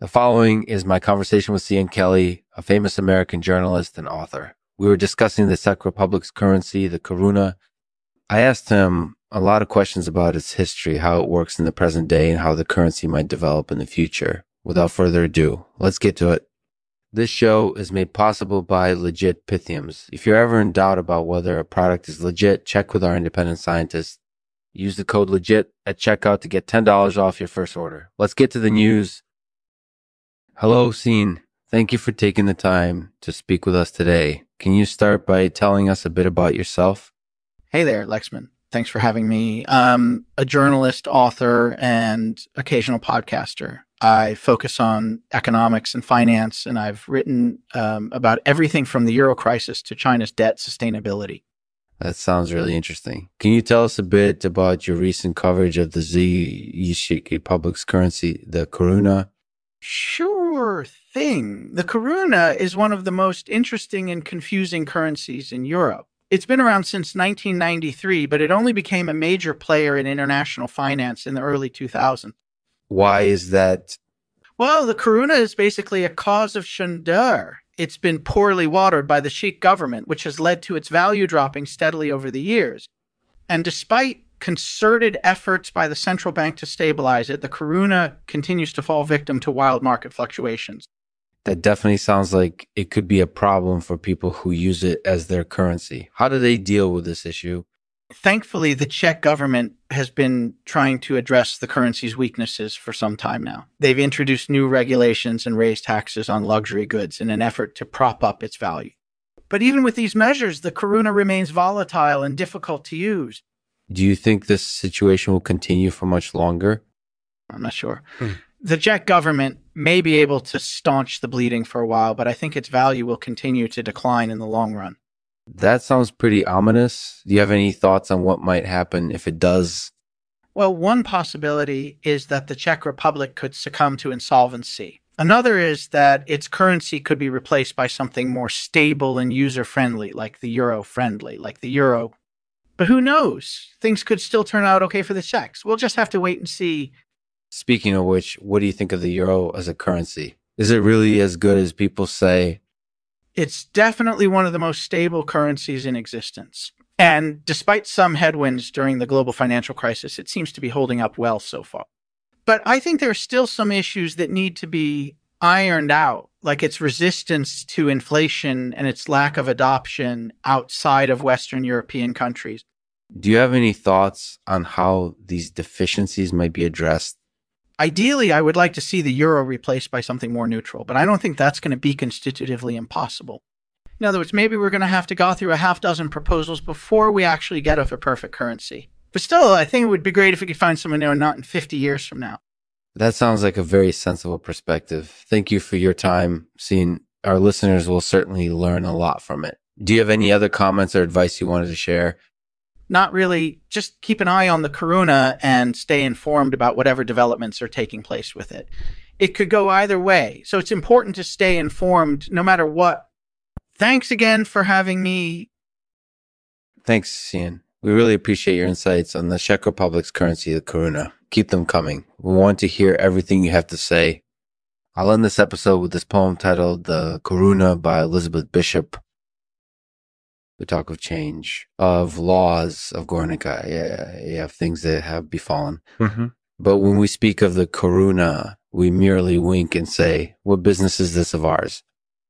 The following is my conversation with Cian Kelly, a famous American journalist and author. We were discussing the Czech Republic's currency, the koruna. I asked him a lot of questions about its history, how it works in the present day, and how the currency might develop in the future. Without further ado, let's get to it. This show is made possible by Legit Pythiums. If you're ever in doubt about whether a product is legit, check with our independent scientists. Use the code LEGIT at checkout to get $10 off your first order. Let's get to the news. Hello, Cian. Thank you for taking the time to speak with us today. Can you start by telling us a bit about yourself? Hey there, Lexman. Thanks for having me. I'm a journalist, author, and occasional podcaster. I focus on economics and finance, and I've written um, about everything from the euro crisis to China's debt sustainability. That sounds really interesting. Can you tell us a bit about your recent coverage of the Z Republic's currency, the koruna? Sure thing. The koruna is one of the most interesting and confusing currencies in Europe. It's been around since 1993, but it only became a major player in international finance in the early 2000s. Why is that? Well, the koruna is basically a cause of chondeur. It's been poorly watered by the Czech government, which has led to its value dropping steadily over the years. And despite concerted efforts by the central bank to stabilize it, the koruna continues to fall victim to wild market fluctuations. That definitely sounds like it could be a problem for people who use it as their currency. How do they deal with this issue? Thankfully, the Czech government has been trying to address the currency's weaknesses for some time now. They've introduced new regulations and raised taxes on luxury goods in an effort to prop up its value. But even with these measures, the koruna remains volatile and difficult to use. Do you think this situation will continue for much longer? I'm not sure. Hmm. The Czech government may be able to staunch the bleeding for a while, but I think its value will continue to decline in the long run. That sounds pretty ominous. Do you have any thoughts on what might happen if it does? Well, one possibility is that the Czech Republic could succumb to insolvency. Another is that its currency could be replaced by something more stable and user friendly, like the euro friendly, like the euro but who knows? Things could still turn out okay for the Czechs. We'll just have to wait and see. Speaking of which, what do you think of the euro as a currency? Is it really as good as people say? It's definitely one of the most stable currencies in existence. And despite some headwinds during the global financial crisis, it seems to be holding up well so far. But I think there are still some issues that need to be ironed out, like its resistance to inflation and its lack of adoption outside of Western European countries. Do you have any thoughts on how these deficiencies might be addressed? Ideally, I would like to see the euro replaced by something more neutral, but I don't think that's going to be constitutively impossible. In other words, maybe we're going to have to go through a half dozen proposals before we actually get a perfect currency. But still, I think it would be great if we could find someone there not in 50 years from now. That sounds like a very sensible perspective. Thank you for your time. Seeing our listeners will certainly learn a lot from it. Do you have any other comments or advice you wanted to share not really just keep an eye on the koruna and stay informed about whatever developments are taking place with it. It could go either way. So it's important to stay informed no matter what. Thanks again for having me. Thanks, Cian. We really appreciate your insights on the Czech Republic's currency, the koruna. Keep them coming. We want to hear everything you have to say. I'll end this episode with this poem titled The Koruna by Elizabeth Bishop. We talk of change, of laws of Guernica, yeah, yeah, of things that have befallen. Mm-hmm. But when we speak of the koruna, we merely wink and say, What business is this of ours?